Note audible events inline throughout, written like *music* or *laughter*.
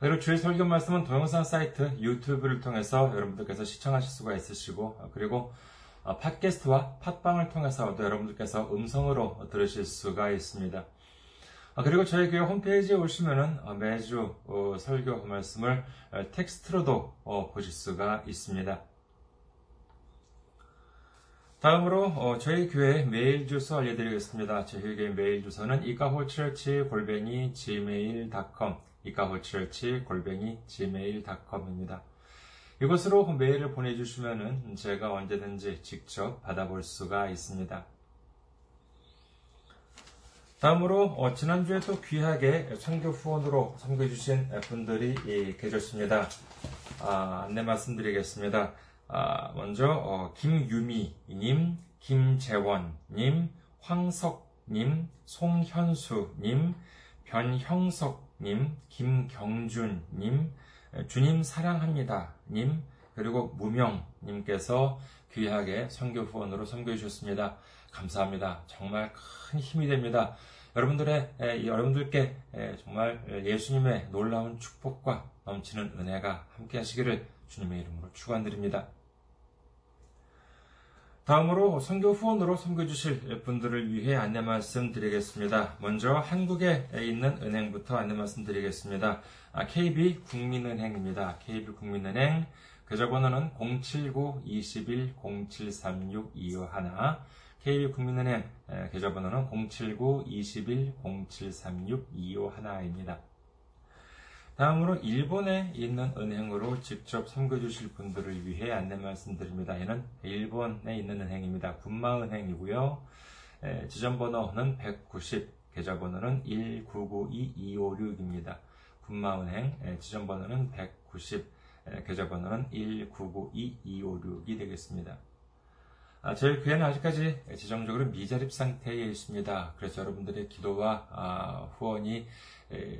그리고 주일 설교 말씀은 동영상 사이트 유튜브를 통해서 여러분들께서 시청하실 수가 있으시고 그리고 팟캐스트와 팟빵을 통해서도 여러분들께서 음성으로 들으실 수가 있습니다. 그리고 저희 교회 홈페이지에 오시면은 매주 설교 말씀을 텍스트로도 보실 수가 있습니다. 다음으로 저희 교회 메일 주소 알려드리겠습니다. 저희 교회 메일 주소는 이카호처치 골뱅이 gmail.com 이카호처치 골뱅이 gmail.com입니다. 이곳으로 메일을 보내주시면은 제가 언제든지 직접 받아볼 수가 있습니다. 다음으로 어, 지난주에 또 귀하게 선교 후원으로 섬겨주신 분들이 예, 계셨습니다. 아, 안내 말씀드리겠습니다. 아, 먼저 어, 김유미님, 김재원님, 황석님, 송현수님, 변형석 님, 김경준 님, 주님 사랑합니다 님, 그리고 무명 님께서 귀하게 선교 후원으로 섬겨주셨습니다. 감사합니다. 정말 큰 힘이 됩니다. 여러분들의 여러분들께 정말 예수님의 놀라운 축복과 넘치는 은혜가 함께 하시기를 주님의 이름으로 축원드립니다. 다음으로 선교 후원으로 섬겨주실 분들을 위해 안내 말씀 드리겠습니다. 먼저 한국에 있는 은행부터 안내 말씀 드리겠습니다. KB 국민은행입니다. KB 국민은행 계좌번호는 079-21-0736-251 KB국민은행 계좌번호는 079-21-0736-251입니다. 다음으로 일본에 있는 은행으로 직접 섬겨주실 분들을 위해 안내 말씀드립니다. 이는 일본에 있는 은행입니다. 군마은행이고요. 지점번호는 190, 계좌번호는 1992256입니다. 군마은행 지점번호는 190, 계좌번호는 1992256이 되겠습니다. 아, 저희 교회는 아직까지 지정적으로 미자립 상태에 있습니다. 그래서 여러분들의 기도와 아, 후원이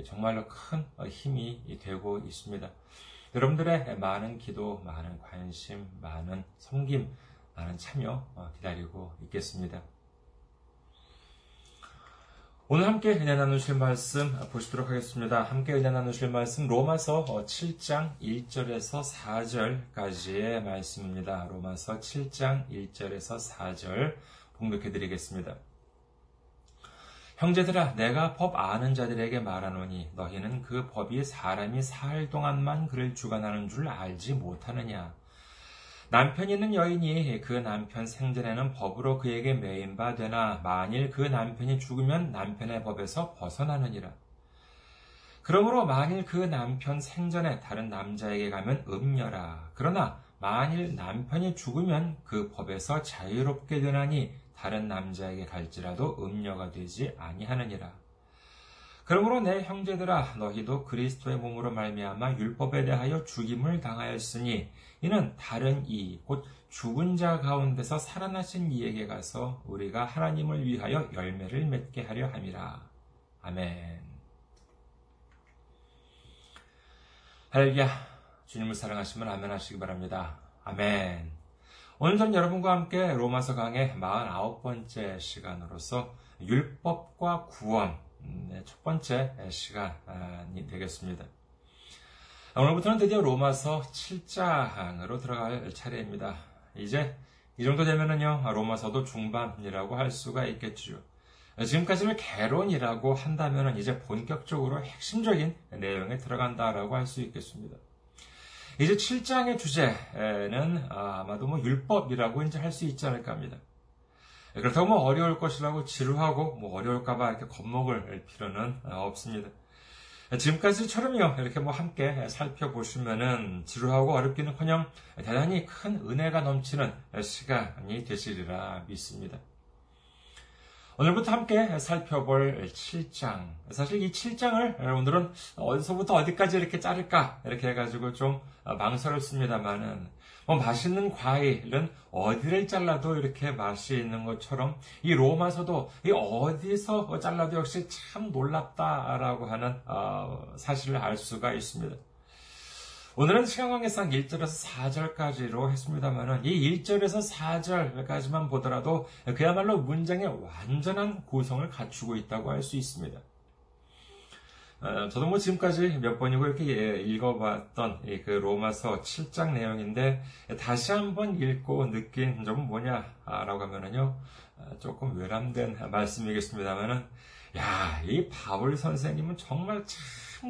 정말로 큰 힘이 되고 있습니다. 여러분들의 많은 기도, 많은 관심, 많은 섬김, 많은 참여 어, 기다리고 있겠습니다. 오늘 함께 은혜 나누실 말씀 보시도록 하겠습니다. 함께 은혜 나누실 말씀 로마서 7장 1절에서 4절까지의 말씀입니다. 로마서 7장 1절에서 4절 봉독해 드리겠습니다. 형제들아 내가 법 아는 자들에게 말하노니 너희는 그 법이 사람이 살 동안만 그를 주관하는 줄 알지 못하느냐 남편 있는 여인이 그 남편 생전에는 법으로 그에게 매인 바 되나 만일 그 남편이 죽으면 남편의 법에서 벗어나느니라. 그러므로 만일 그 남편 생전에 다른 남자에게 가면 음녀라. 그러나 만일 남편이 죽으면 그 법에서 자유롭게 되나니 다른 남자에게 갈지라도 음녀가 되지 아니하느니라. 그러므로 내 형제들아 너희도 그리스도의 몸으로 말미암아 율법에 대하여 죽임을 당하였으니 이는 다른 이, 곧 죽은 자 가운데서 살아나신 이에게 가서 우리가 하나님을 위하여 열매를 맺게 하려 함이라. 아멘. 할렐루야. 주님을 사랑하시면 아멘 하시기 바랍니다. 아멘. 오늘 전 여러분과 함께 로마서 강의 49번째 시간으로서 율법과 구원, 네, 첫 번째 시간이 되겠습니다. 오늘부터는 드디어 로마서 7장으로 들어갈 차례입니다. 이제 이 정도 되면은요, 로마서도 중반이라고 할 수가 있겠죠. 지금까지는 개론이라고 한다면 이제 본격적으로 핵심적인 내용에 들어간다라고 할 수 있겠습니다. 이제 7장의 주제는 아마도 뭐 율법이라고 이제 할 수 있지 않을까 합니다. 그렇다고 뭐 어려울 것이라고 지루하고 뭐 어려울까봐 이렇게 겁먹을 필요는 없습니다. 지금까지처럼요, 이렇게 뭐 함께 살펴보시면은 지루하고 어렵기는 커녕 대단히 큰 은혜가 넘치는 시간이 되시리라 믿습니다. 오늘부터 함께 살펴볼 7장. 사실 이 7장을 오늘은 어디서부터 어디까지 이렇게 자를까? 이렇게 해가지고 좀 망설였습니다만은, 뭐 맛있는 과일은 어디를 잘라도 이렇게 맛이 있는 것처럼 이 로마서도 이 어디서 잘라도 역시 참 놀랍다라고 하는 어, 사실을 알 수가 있습니다. 오늘은 시간 관계상 1절에서 4절까지로 했습니다만은 이 1절에서 4절까지만 보더라도 그야말로 문장의 완전한 구성을 갖추고 있다고 할 수 있습니다. 어, 저도 뭐 지금까지 몇 번이고 이렇게 예, 읽어봤던 그 로마서 7장 내용인데 다시 한번 읽고 느낀 점은 뭐냐라고 하면은요 어, 조금 외람된 말씀이겠습니다만은 야, 이 바울 선생님은 정말 참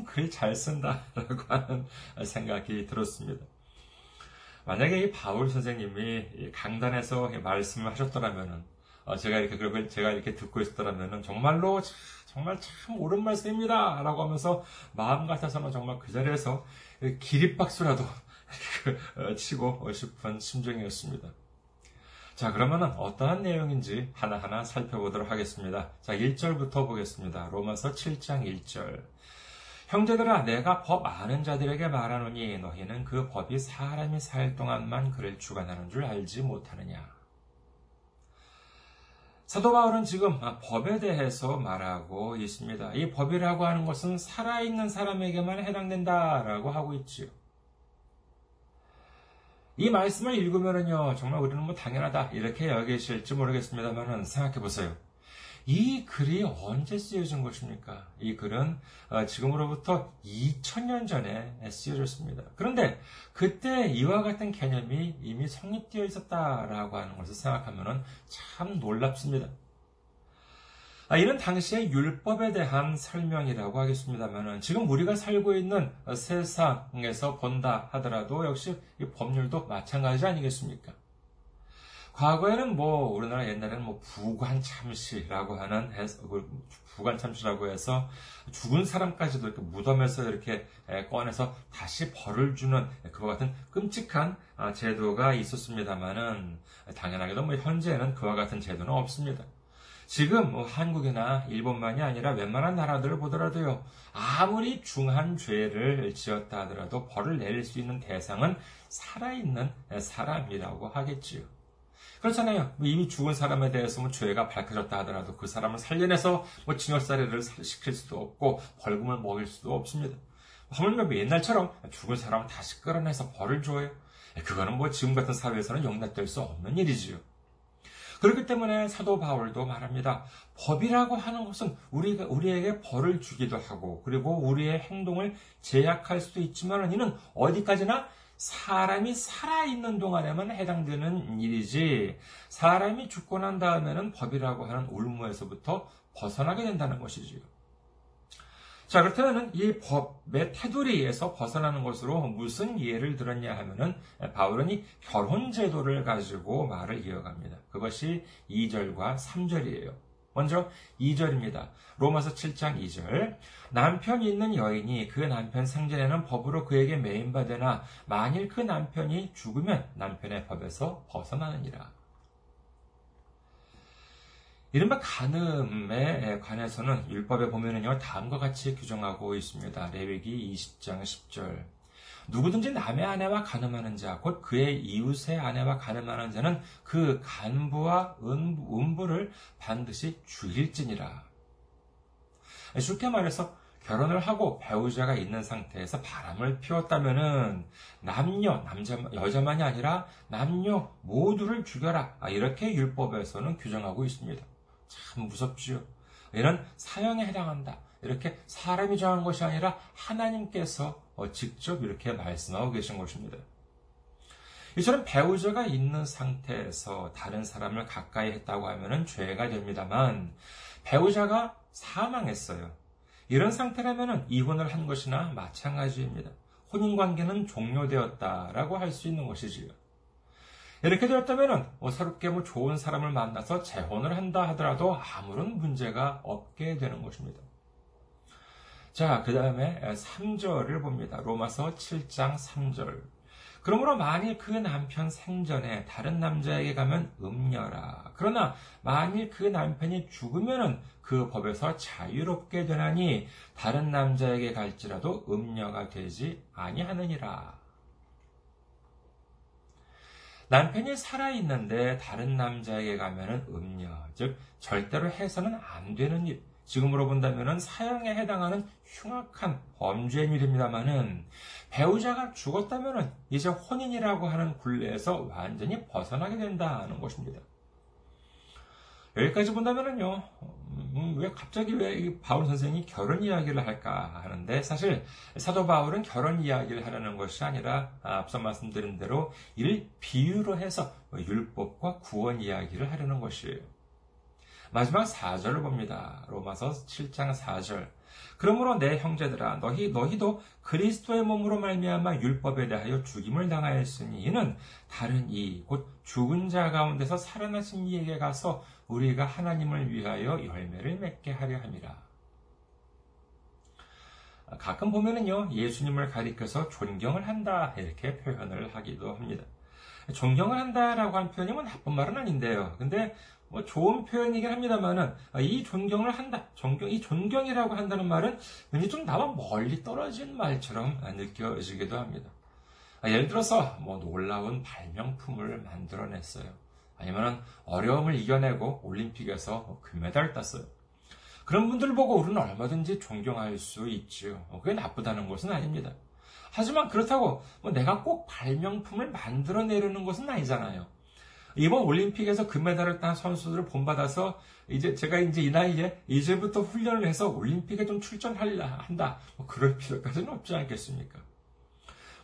글 잘 쓴다라고 *laughs* 하는 생각이 들었습니다. 만약에 이 바울 선생님이 강단에서 말씀을 하셨더라면은 어, 제가 이렇게 그걸 제가 이렇게 듣고 있었더라면은 정말로 정말 참 옳은 말씀입니다. 라고 하면서 마음 같아서는 정말 그 자리에서 기립박수라도 *laughs* 어, 치고 싶은 심정이었습니다. 자, 그러면은 어떠한 내용인지 하나하나 살펴보도록 하겠습니다. 자, 1절부터 보겠습니다. 로마서 7장 1절. 형제들아, 내가 법 아는 자들에게 말하노니 너희는 그 법이 사람이 살 동안만 그를 주관하는 줄 알지 못하느냐. 사도 바울은 지금 법에 대해서 말하고 있습니다. 이 법이라고 하는 것은 살아있는 사람에게만 해당된다라고 하고 있지요. 이 말씀을 읽으면요, 정말 우리는 뭐 당연하다, 이렇게 여기실지 모르겠습니다만, 생각해 보세요. 이 글이 언제 쓰여진 것입니까? 이 글은 어, 지금으로부터 2000년 전에 쓰여졌습니다. 그런데 그때 이와 같은 개념이 이미 성립되어 있었다라고 하는 것을 생각하면 참 놀랍습니다. 아, 이는 당시의 율법에 대한 설명이라고 하겠습니다만 지금 우리가 살고 있는 세상에서 본다 하더라도 역시 이 법률도 마찬가지 아니겠습니까? 과거에는 뭐 우리나라 옛날에는 뭐 부관참시라고 하는 그 부관참시라고 해서 죽은 사람까지도 이렇게 무덤에서 이렇게 꺼내서 다시 벌을 주는 그와 같은 끔찍한 아, 제도가 있었습니다만은 당연하게도 뭐 현재는 그와 같은 제도는 없습니다. 지금 뭐 한국이나 일본만이 아니라 웬만한 나라들을 보더라도요, 아무리 중한 죄를 지었다 하더라도 벌을 내릴 수 있는 대상은 살아있는 사람이라고 하겠지요. 그렇잖아요. 뭐 이미 죽은 사람에 대해서 뭐 죄가 밝혀졌다 하더라도 그 사람을 살려내서 뭐 징역살이를 시킬 수도 없고 벌금을 먹일 수도 없습니다. 하물며 뭐 옛날처럼 죽은 사람을 다시 끌어내서 벌을 줘요. 그거는 뭐 지금 같은 사회에서는 용납될 수 없는 일이지요. 그렇기 때문에 사도 바울도 말합니다. 법이라고 하는 것은 우리가, 우리에게 벌을 주기도 하고, 그리고 우리의 행동을 제약할 수도 있지만, 이는 어디까지나 사람이 살아있는 동안에만 해당되는 일이지 사람이 죽고 난 다음에는 법이라고 하는 울무에서부터 벗어나게 된다는 것이지요. 자, 그렇다면 이 법의 테두리에서 벗어나는 것으로 무슨 예를 들었냐 하면은 바울은 이 결혼 제도를 가지고 말을 이어갑니다. 그것이 2절과 3절이에요. 먼저 2절입니다. 로마서 7장 2절. 남편이 있는 여인이 그 남편 생전에는 법으로 그에게 매인받으나 만일 그 남편이 죽으면 남편의 법에서 벗어나느니라. 이른바 간음에 관해서는 율법에 보면은요, 다음과 같이 규정하고 있습니다. 레위기 20장 10절. 누구든지 남의 아내와 간음하는 자, 곧 그의 이웃의 아내와 간음하는 자는 그 간부와 음부를 반드시 죽일지니라. 쉽게 말해서 결혼을 하고 배우자가 있는 상태에서 바람을 피웠다면은 남녀, 남자, 여자만이 아니라 남녀 모두를 죽여라. 아, 이렇게 율법에서는 규정하고 있습니다. 참 무섭지요. 이런 사형에 해당한다. 이렇게 사람이 정한 것이 아니라 하나님께서 어, 직접 이렇게 말씀하고 계신 것입니다. 이처럼 배우자가 있는 상태에서 다른 사람을 가까이 했다고 하면 죄가 됩니다만 배우자가 사망했어요. 이런 상태라면 이혼을 한 것이나 마찬가지입니다. 혼인 관계는 종료되었다라고 할 수 있는 것이지요. 이렇게 되었다면 어사롭게 뭐 좋은 사람을 만나서 재혼을 한다 하더라도 아무런 문제가 없게 되는 것입니다. 자, 그 다음에 3절을 봅니다. 로마서 7장 3절. 그러므로 만일 그 남편 생전에 다른 남자에게 가면 음녀라. 그러나 만일 그 남편이 죽으면은 그 법에서 자유롭게 되나니 다른 남자에게 갈지라도 음녀가 되지 아니하느니라. 남편이 살아있는데 다른 남자에게 가면은 음녀, 즉 절대로 해서는 안 되는 일. 지금으로 본다면 사형에 해당하는 흉악한 범죄인 일입니다만은 배우자가 죽었다면 이제 혼인이라고 하는 굴레에서 완전히 벗어나게 된다는 것입니다. 여기까지 본다면은요, 음, 왜 갑자기 왜 바울 선생이 결혼 이야기를 할까 하는데 사실 사도 바울은 결혼 이야기를 하려는 것이 아니라 앞서 말씀드린 대로 이를 비유로 해서 율법과 구원 이야기를 하려는 것이에요. 마지막 4절을 봅니다. 로마서 7장 4절. 그러므로 내 형제들아 너희 너희도 그리스도의 몸으로 말미암아 율법에 대하여 죽임을 당하였으니 이는 다른 이 곧 죽은 자 가운데서 살아나신 이에게 가서 우리가 하나님을 위하여 열매를 맺게 하려 함이라. 가끔 보면은요 예수님을 가리켜서 존경을 한다 이렇게 표현을 하기도 합니다. 존경을 한다라고 하는 표현이면 나쁜 말은 아닌데요. 근데 뭐 좋은 표현이긴 합니다만은 이 존경을 한다, 존경, 이 존경이라고 한다는 말은 왠지 좀 나와 멀리 떨어진 말처럼 느껴지기도 합니다. 예를 들어서 뭐 놀라운 발명품을 만들어냈어요. 아니면 어려움을 이겨내고 올림픽에서 금메달을 땄어요. 그런 분들 보고 우리는 얼마든지 존경할 수 있지요. 그게 나쁘다는 것은 아닙니다. 하지만 그렇다고 뭐 내가 꼭 발명품을 만들어내려는 것은 아니잖아요. 이번 올림픽에서 금메달을 딴 선수들을 본받아서 이제 제가 이제 이 나이에 이제부터 훈련을 해서 올림픽에 좀 출전하려 한다. 뭐 그럴 필요까지는 없지 않겠습니까?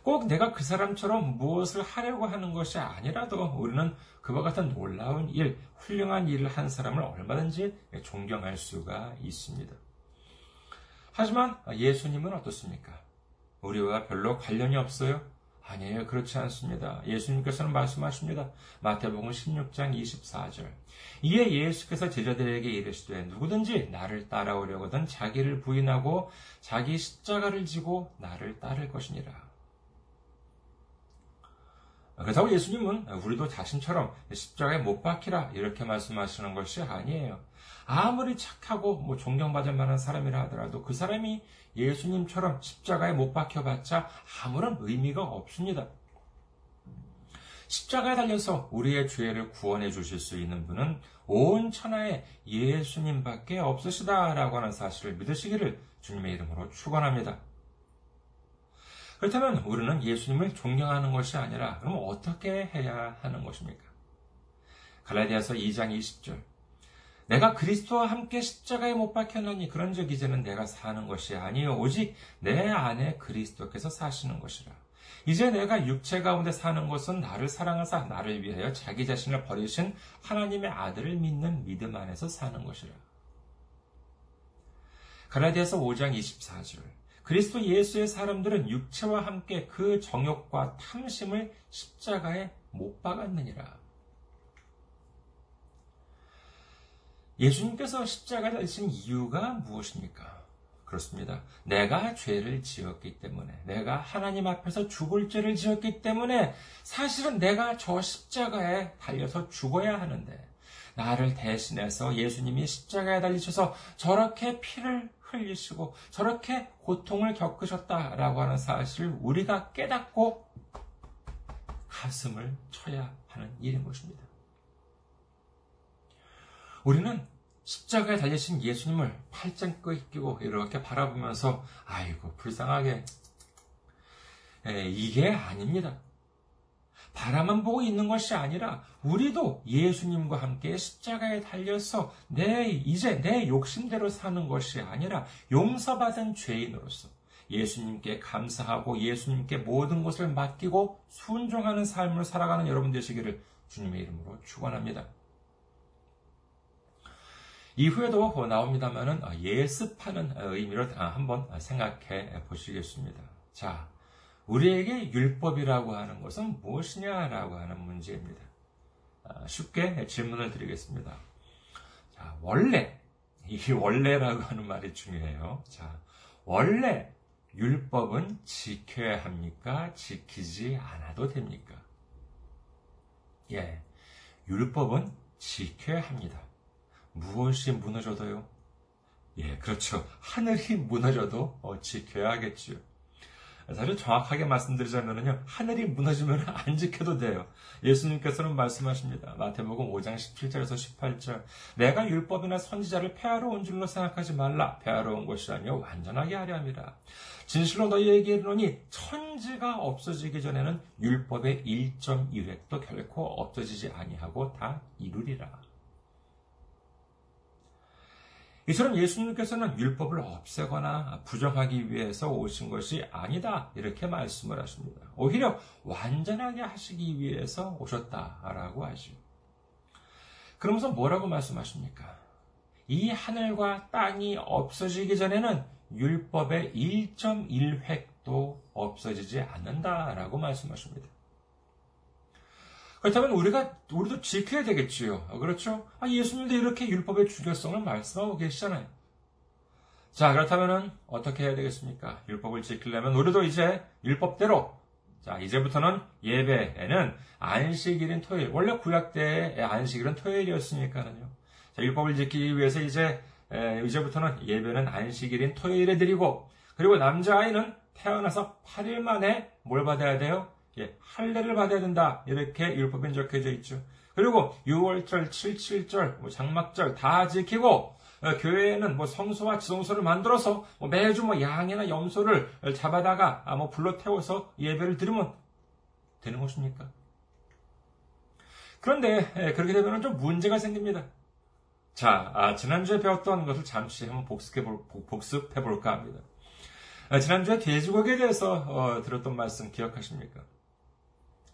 꼭 내가 그 사람처럼 무엇을 하려고 하는 것이 아니라도 우리는 그와 같은 놀라운 일, 훌륭한 일을 한 사람을 얼마든지 존경할 수가 있습니다. 하지만 예수님은 어떻습니까? 우리와 별로 관련이 없어요? 아니에요. 그렇지 않습니다. 예수님께서는 말씀하십니다. 마태복음 16장 24절. 이에 예수께서 제자들에게 이르시되 누구든지 나를 따라오려거든 자기를 부인하고 자기 십자가를 지고 나를 따를 것이니라. 그렇다고 예수님은 우리도 자신처럼 십자가에 못 박히라 이렇게 말씀하시는 것이 아니에요. 아무리 착하고 뭐 존경받을 만한 사람이라 하더라도 그 사람이 예수님처럼 십자가에 못 박혀봤자 아무런 의미가 없습니다. 십자가에 달려서 우리의 죄를 구원해 주실 수 있는 분은 온 천하에 예수님밖에 없으시다라고 하는 사실을 믿으시기를 주님의 이름으로 축원합니다. 그렇다면 우리는 예수님을 존경하는 것이 아니라 그럼 어떻게 해야 하는 것입니까? 갈라디아서 2장 20절 내가 그리스도와 함께 십자가에 못 박혔느니 그런적 이제는 내가 사는 것이 아니요 오직 내 안에 그리스도께서 사시는 것이라. 이제 내가 육체 가운데 사는 것은 나를 사랑하사 나를 위하여 자기 자신을 버리신 하나님의 아들을 믿는 믿음 안에서 사는 것이라. 가라디아서 5장 24절 그리스도 예수의 사람들은 육체와 함께 그 정욕과 탐심을 십자가에 못 박았느니라. 예수님께서 십자가에 달리신 이유가 무엇입니까? 그렇습니다. 내가 죄를 지었기 때문에, 내가 하나님 앞에서 죽을 죄를 지었기 때문에, 사실은 내가 저 십자가에 달려서 죽어야 하는데, 나를 대신해서 예수님이 십자가에 달리셔서 저렇게 피를 흘리시고, 저렇게 고통을 겪으셨다라고 하는 사실을 우리가 깨닫고 가슴을 쳐야 하는 일인 것입니다. 우리는 십자가에 달리신 예수님을 팔짱 끼고 이렇게 바라보면서 아이고 불쌍하게 에, 이게 아닙니다. 바라만 보고 있는 것이 아니라 우리도 예수님과 함께 십자가에 달려서 내 이제 내 욕심대로 사는 것이 아니라 용서받은 죄인으로서 예수님께 감사하고 예수님께 모든 것을 맡기고 순종하는 삶을 살아가는 여러분 되시기를 주님의 이름으로 축원합니다. 이후에도 나옵니다만은 예습하는 의미로 한번 생각해 보시겠습니다. 자, 우리에게 율법이라고 하는 것은 무엇이냐라고 하는 문제입니다. 아, 쉽게 질문을 드리겠습니다. 자, 원래, 이 원래라고 하는 말이 중요해요. 자, 원래 율법은 지켜야 합니까? 지키지 않아도 됩니까? 예, 율법은 지켜야 합니다. 무엇이 무너져도요? 예, 그렇죠. 하늘이 무너져도 어, 지켜야 하겠지요. 사실 정확하게 말씀드리자면요. 하늘이 무너지면 *laughs* 안 지켜도 돼요. 예수님께서는 말씀하십니다. 마태복음 5장 17절에서 18절. 내가 율법이나 선지자를 폐하러 온 줄로 생각하지 말라. 폐하러 온 것이 아니요 완전하게 하려 함이라. 진실로 너희에게 이르노니 천지가 없어지기 전에는 율법의 1.1획도 결코 없어지지 아니하고 다 이루리라. 이처럼 예수님께서는 율법을 없애거나 부정하기 위해서 오신 것이 아니다. 이렇게 말씀을 하십니다. 오히려 완전하게 하시기 위해서 오셨다라고 하죠. 그러면서 뭐라고 말씀하십니까? 이 하늘과 땅이 없어지기 전에는 율법의 1.1획도 없어지지 않는다라고 말씀하십니다. 그렇다면 우리가 우리도 지켜야 되겠지요. 그렇죠? 아, 예수님도 이렇게 율법의 중요성을 말씀하고 계시잖아요. 자, 그렇다면 어떻게 해야 되겠습니까? 율법을 지키려면 우리도 이제 율법대로 자, 이제부터는 예배에는 안식일인 토요일. 원래 구약 때의 안식일은 토요일이었으니까는요. 자, 율법을 지키기 위해서 이제 에, 이제부터는 예배는 안식일인 토요일에 드리고 그리고 남자아이는 태어나서 8일 만에 뭘 받아야 돼요? 예, 할례를 받아야 된다. 이렇게 율법에 적혀져 있죠. 그리고 6월절, 77절, 뭐 장막절 다 지키고 어, 교회에는 뭐 성소와 지성소를 만들어서 뭐 매주 뭐 양이나 염소를 잡아다가 아, 뭐 불러 태워서 예배를 드리면 되는 것입니까? 그런데 예, 그렇게 되면 좀 문제가 생깁니다. 자, 아, 지난주에 배웠던 것을 잠시 한번 복습해, 볼, 복습해 볼까 합니다. 아, 지난주에 돼지고기에 대해서 어, 들었던 말씀 기억하십니까?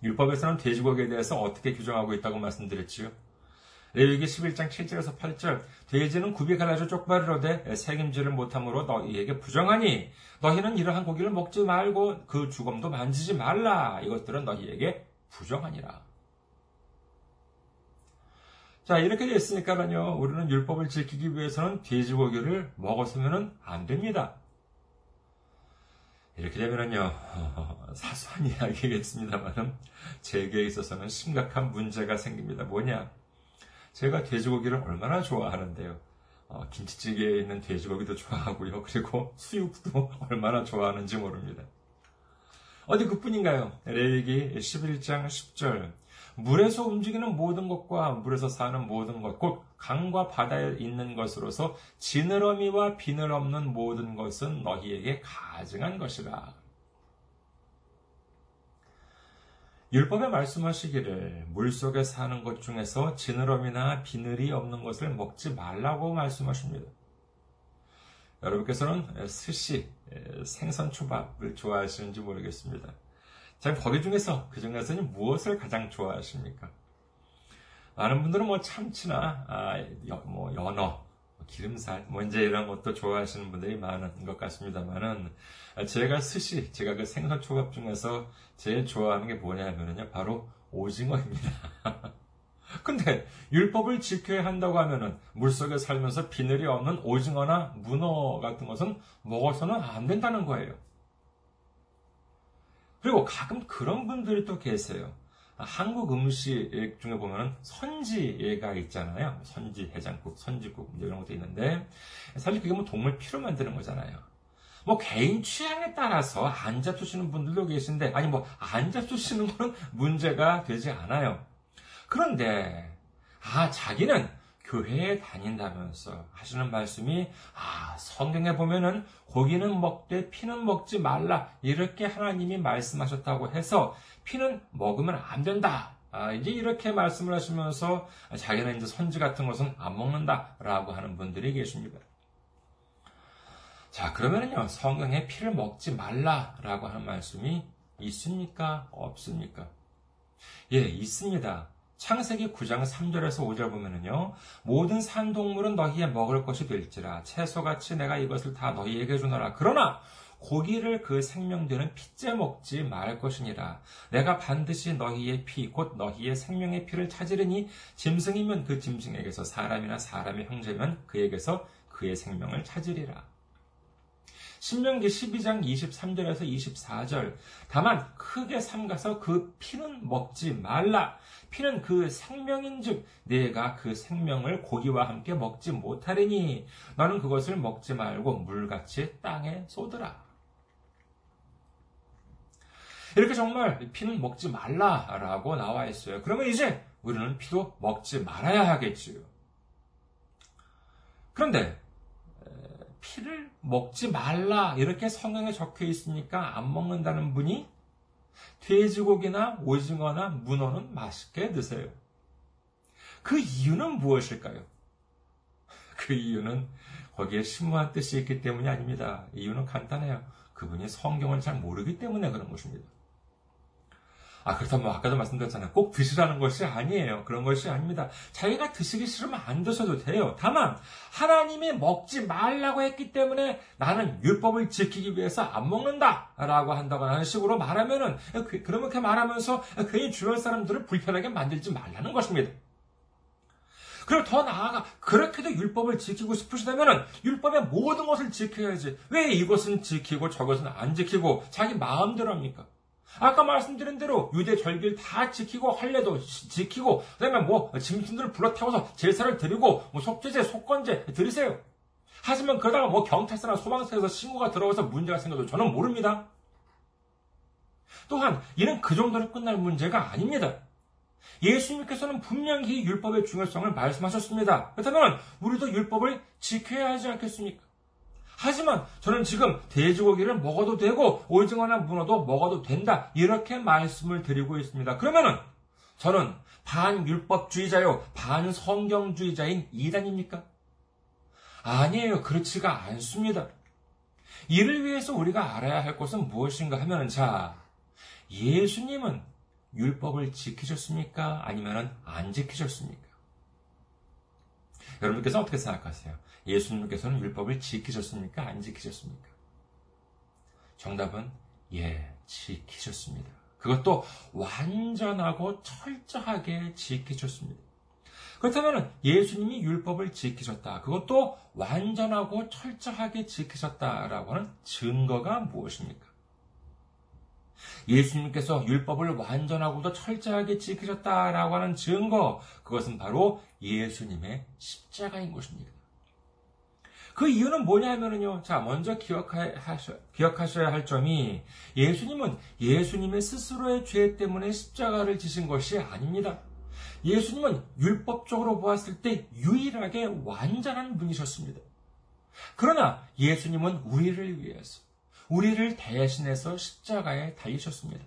율법에서는 돼지고기에 대해서 어떻게 규정하고 있다고 말씀드렸지요? 레위기 11장 7절에서 8절 돼지는 굽이 갈라져 쪽발이로되 책임지를 못함으로 너희에게 부정하니 너희는 이러한 고기를 먹지 말고 그 주검도 만지지 말라 이것들은 너희에게 부정하니라. 자 이렇게 됐으니까요 우리는 율법을 지키기 위해서는 돼지고기를 먹었으면 안 됩니다. 이렇게 되면은요, 사소한 이야기겠습니다만, 제게 있어서는 심각한 문제가 생깁니다. 뭐냐? 제가 돼지고기를 얼마나 좋아하는데요. 어, 김치찌개에 있는 돼지고기도 좋아하고요. 그리고 수육도 *laughs* 얼마나 좋아하는지 모릅니다. 어디 그뿐인가요? 레위기 11장 10절. 물에서 움직이는 모든 것과 물에서 사는 모든 것, 곧 강과 바다에 있는 것으로서 지느러미와 비늘 없는 모든 것은 너희에게 가증한 것이라. 율법에 말씀하시기를 물 속에 사는 것 중에서 지느러미나 비늘이 없는 것을 먹지 말라고 말씀하십니다. 여러분께서는 스시, 생선 초밥을 좋아하시는지 모르겠습니다. 자, 거기 중에서, 그 중에서는 무엇을 가장 좋아하십니까? 많은 분들은 뭐 참치나, 아, 여, 뭐 연어, 뭐 기름살, 뭐 이제 이런 것도 좋아하시는 분들이 많은 것 같습니다만은, 제가 스시, 제가 그 생선 초밥 중에서 제일 좋아하는 게 뭐냐면요. 바로 오징어입니다. *laughs* 근데 율법을 지켜야 한다고 하면은 물속에 살면서 비늘이 없는 오징어나 문어 같은 것은 먹어서는 안 된다는 거예요. 그리고 가끔 그런 분들이 또 계세요. 한국 음식 중에 보면은 선지가 있잖아요. 선지 해장국, 선지국 이런 것도 있는데 사실 그게 뭐 동물 피로 만드는 거잖아요. 뭐 개인 취향에 따라서 안 잡수시는 분들도 계신데 아니 뭐 안 잡수시는 거는 *laughs* 문제가 되지 않아요. 그런데 아 자기는 교회에 다닌다면서 하시는 말씀이 아 성경에 보면은 고기는 먹되 피는 먹지 말라 이렇게 하나님이 말씀하셨다고 해서 피는 먹으면 안 된다. 아, 이제 이렇게 말씀을 하시면서 자기는 이제 선지 같은 것은 안 먹는다라고 하는 분들이 계십니다. 자, 그러면은요, 성경에 피를 먹지 말라라고 하는 말씀이 있습니까? 없습니까? 예, 있습니다. 창세기 9장 3절에서 5절 보면은요, 모든 산동물은 너희의 먹을 것이 될지라, 채소같이 내가 이것을 다 너희에게 주노라. 그러나, 고기를 그 생명되는 피째 먹지 말 것이니라. 내가 반드시 너희의 피, 곧 너희의 생명의 피를 찾으리니, 짐승이면 그 짐승에게서 사람이나 사람의 형제면 그에게서 그의 생명을 찾으리라. 신명기 12장 23절에서 24절. 다만 크게 삼가서 그 피는 먹지 말라. 피는 그 생명인즉 내가 그 생명을 고기와 함께 먹지 못하리니 너는 그것을 먹지 말고 물같이 땅에 쏟으라. 이렇게 정말 피는 먹지 말라라고 나와 있어요. 그러면 이제 우리는 피도 먹지 말아야 하겠지요. 그런데 피를 먹지 말라 이렇게 성경에 적혀 있으니까 안 먹는다는 분이 돼지고기나 오징어나 문어는 맛있게 드세요. 그 이유는 무엇일까요? 그 이유는 거기에 심오한 뜻이 있기 때문이 아닙니다. 이유는 간단해요. 그분이 성경을 잘 모르기 때문에 그런 것입니다. 아, 그렇다면 아까도 말씀드렸잖아요. 꼭 드시라는 것이 아니에요. 그런 것이 아닙니다. 자기가 드시기 싫으면 안 드셔도 돼요. 다만, 하나님이 먹지 말라고 했기 때문에 나는 율법을 지키기 위해서 안 먹는다! 라고 한다거나 하는 식으로 말하면은, 그, 그렇게 말하면서 괜히 주변 사람들을 불편하게 만들지 말라는 것입니다. 그리고 더 나아가 그렇게도 율법을 지키고 싶으시다면은 율법의 모든 것을 지켜야지. 왜 이것은 지키고 저것은 안 지키고 자기 마음대로 합니까? 아까 말씀드린 대로 유대 절기를 다 지키고 할례도 지키고 그다음에 뭐 짐승들을 불러 태워서 제사를 드리고 뭐 속죄제, 속건제 드리세요. 하지만 그러다가 뭐 경찰서나 소방서에서 신고가 들어와서 문제가 생겨도 저는 모릅니다. 또한 이는 그 정도로 끝날 문제가 아닙니다. 예수님께서는 분명히 율법의 중요성을 말씀하셨습니다. 그렇다면 우리도 율법을 지켜야 하지 않겠습니까? 하지만 저는 지금 돼지고기를 먹어도 되고 오징어나 문어도 먹어도 된다. 이렇게 말씀을 드리고 있습니다. 그러면은 저는 반율법주의자요, 반성경주의자인 이단입니까? 아니에요. 그렇지가 않습니다. 이를 위해서 우리가 알아야 할 것은 무엇인가 하면은 자, 예수님은 율법을 지키셨습니까? 아니면 안 지키셨습니까? 여러분께서 어떻게 생각하세요? 예수님께서는 율법을 지키셨습니까? 안 지키셨습니까? 정답은 예, 지키셨습니다. 그것도 완전하고 철저하게 지키셨습니다. 그렇다면 예수님이 율법을 지키셨다. 그것도 완전하고 철저하게 지키셨다라고 하는 증거가 무엇입니까? 예수님께서 율법을 완전하고도 철저하게 지키셨다라고 하는 증거, 그것은 바로 예수님의 십자가인 것입니다. 그 이유는 뭐냐면은요. 자, 먼저 기억하셔, 기억하셔야 할 점이 예수님은 예수님의 스스로의 죄 때문에 십자가를 지신 것이 아닙니다. 예수님은 율법적으로 보았을 때 유일하게 완전한 분이셨습니다. 그러나 예수님은 우리를 위해서, 우리를 대신해서 십자가에 달리셨습니다.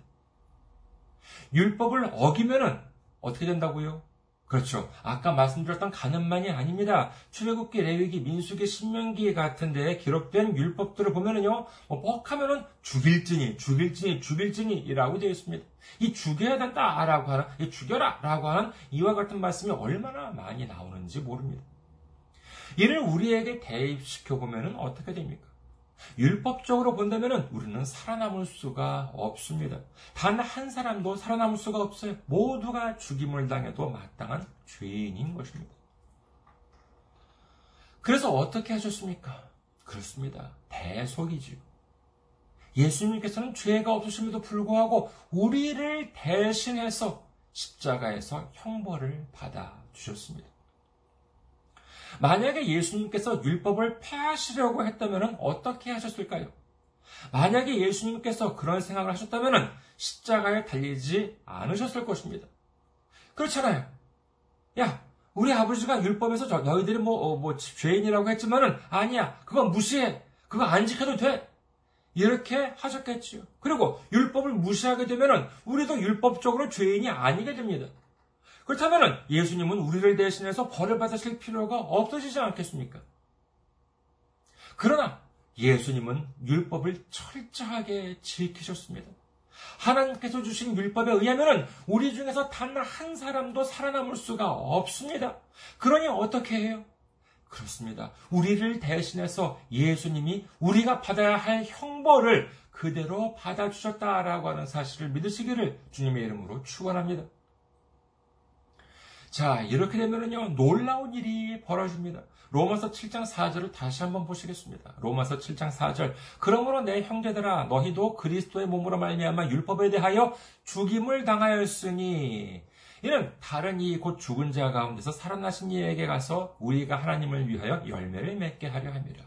율법을 어기면은 어떻게 된다고요? 그렇죠. 아까 말씀드렸던 가늠만이 아닙니다. 출애굽기, 레위기, 민수기, 신명기 같은 데에 기록된 율법들을 보면은요, 뭐 뻑하면은 죽일지니, 죽일지니, 죽일지니라고 되어 있습니다. 이 죽여야 된다라고 하는, 이 죽여라라고 하는 이와 같은 말씀이 얼마나 많이 나오는지 모릅니다. 이를 우리에게 대입시켜 보면은 어떻게 됩니까? 율법적으로 본다면 우리는 살아남을 수가 없습니다. 단 한 사람도 살아남을 수가 없어요. 모두가 죽임을 당해도 마땅한 죄인인 것입니다. 그래서 어떻게 하셨습니까? 그렇습니다. 대속이지요. 예수님께서는 죄가 없으심에도 불구하고 우리를 대신해서 십자가에서 형벌을 받아 주셨습니다. 만약에 예수님께서 율법을 폐하시려고 했다면 어떻게 하셨을까요? 만약에 예수님께서 그런 생각을 하셨다면 십자가에 달리지 않으셨을 것입니다. 그렇잖아요. 야, 우리 아버지가 율법에서 너희들이 뭐, 어, 뭐, 죄인이라고 했지만은 아니야. 그건 무시해. 그거 안 지켜도 돼. 이렇게 하셨겠지요. 그리고 율법을 무시하게 되면은 우리도 율법적으로 죄인이 아니게 됩니다. 그렇다면 예수님은 우리를 대신해서 벌을 받으실 필요가 없으시지 않겠습니까? 그러나 예수님은 율법을 철저하게 지키셨습니다. 하나님께서 주신 율법에 의하면 우리 중에서 단 한 사람도 살아남을 수가 없습니다. 그러니 어떻게 해요? 그렇습니다. 우리를 대신해서 예수님이 우리가 받아야 할 형벌을 그대로 받아주셨다라고 하는 사실을 믿으시기를 주님의 이름으로 축원합니다. 자, 이렇게 되면은요, 놀라운 일이 벌어집니다. 로마서 7장 4절을 다시 한번 보시겠습니다. 로마서 7장 4절. 그러므로 내 형제들아 너희도 그리스도의 몸으로 말미암아 율법에 대하여 죽임을 당하였으니 이는 다른 이 곧 죽은 자 가운데서 살아나신 이에게 가서 우리가 하나님을 위하여 열매를 맺게 하려 합니다.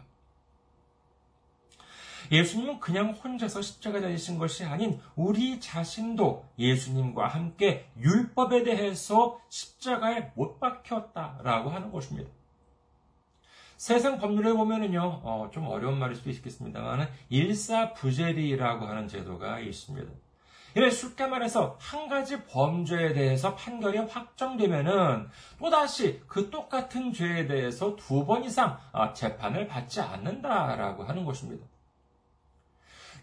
예수님은 그냥 혼자서 십자가 다니신 것이 아닌 우리 자신도 예수님과 함께 율법에 대해서 십자가에 못 박혔다라고 하는 것입니다. 세상 법률에 보면은요, 어, 좀 어려운 말일 수도 있겠습니다만, 일사부재리라고 하는 제도가 있습니다. 이래 쉽게 말해서 한 가지 범죄에 대해서 판결이 확정되면은 또다시 그 똑같은 죄에 대해서 두 번 이상 어, 재판을 받지 않는다라고 하는 것입니다.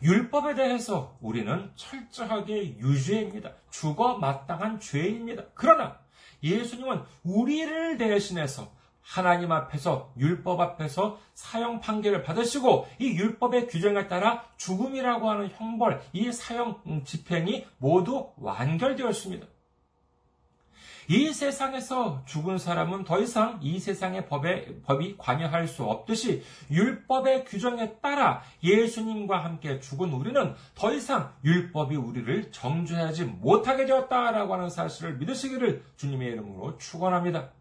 율법에 대해서 우리는 철저하게 유죄입니다. 죽어 마땅한 죄입니다. 그러나 예수님은 우리를 대신해서 하나님 앞에서 율법 앞에서 사형 판결을 받으시고 이 율법의 규정에 따라 죽음이라고 하는 형벌, 이 사형 집행이 모두 완결되었습니다. 이 세상에서 죽은 사람은 더 이상 이 세상의 법에, 법이 관여할 수 없듯이 율법의 규정에 따라 예수님과 함께 죽은 우리는 더 이상 율법이 우리를 정죄하지 못하게 되었다라고 하는 사실을 믿으시기를 주님의 이름으로 축원합니다.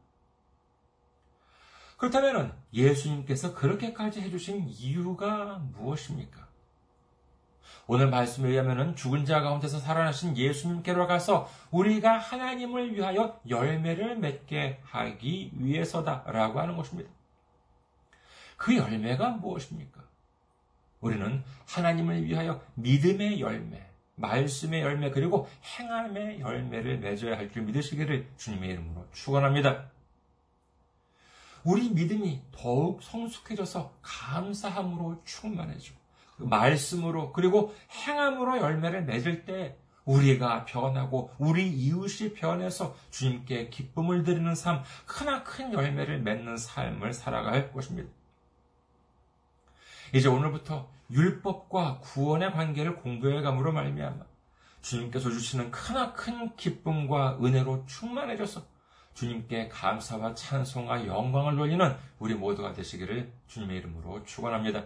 그렇다면 예수님께서 그렇게까지 해주신 이유가 무엇입니까? 오늘 말씀에 의하면 죽은 자 가운데서 살아나신 예수님께로 가서 우리가 하나님을 위하여 열매를 맺게 하기 위해서다라고 하는 것입니다. 그 열매가 무엇입니까? 우리는 하나님을 위하여 믿음의 열매, 말씀의 열매, 그리고 행함의 열매를 맺어야 할 줄 믿으시기를 주님의 이름으로 축원합니다. 우리 믿음이 더욱 성숙해져서 감사함으로 충만해지고 그 말씀으로 그리고 행함으로 열매를 맺을 때 우리가 변하고 우리 이웃이 변해서 주님께 기쁨을 드리는 삶, 크나큰 열매를 맺는 삶을 살아갈 것입니다. 이제 오늘부터 율법과 구원의 관계를 공부해 감으로 말미암아 주님께서 주시는 크나큰 기쁨과 은혜로 충만해져서 주님께 감사와 찬송과 영광을 돌리는 우리 모두가 되시기를 주님의 이름으로 축원합니다.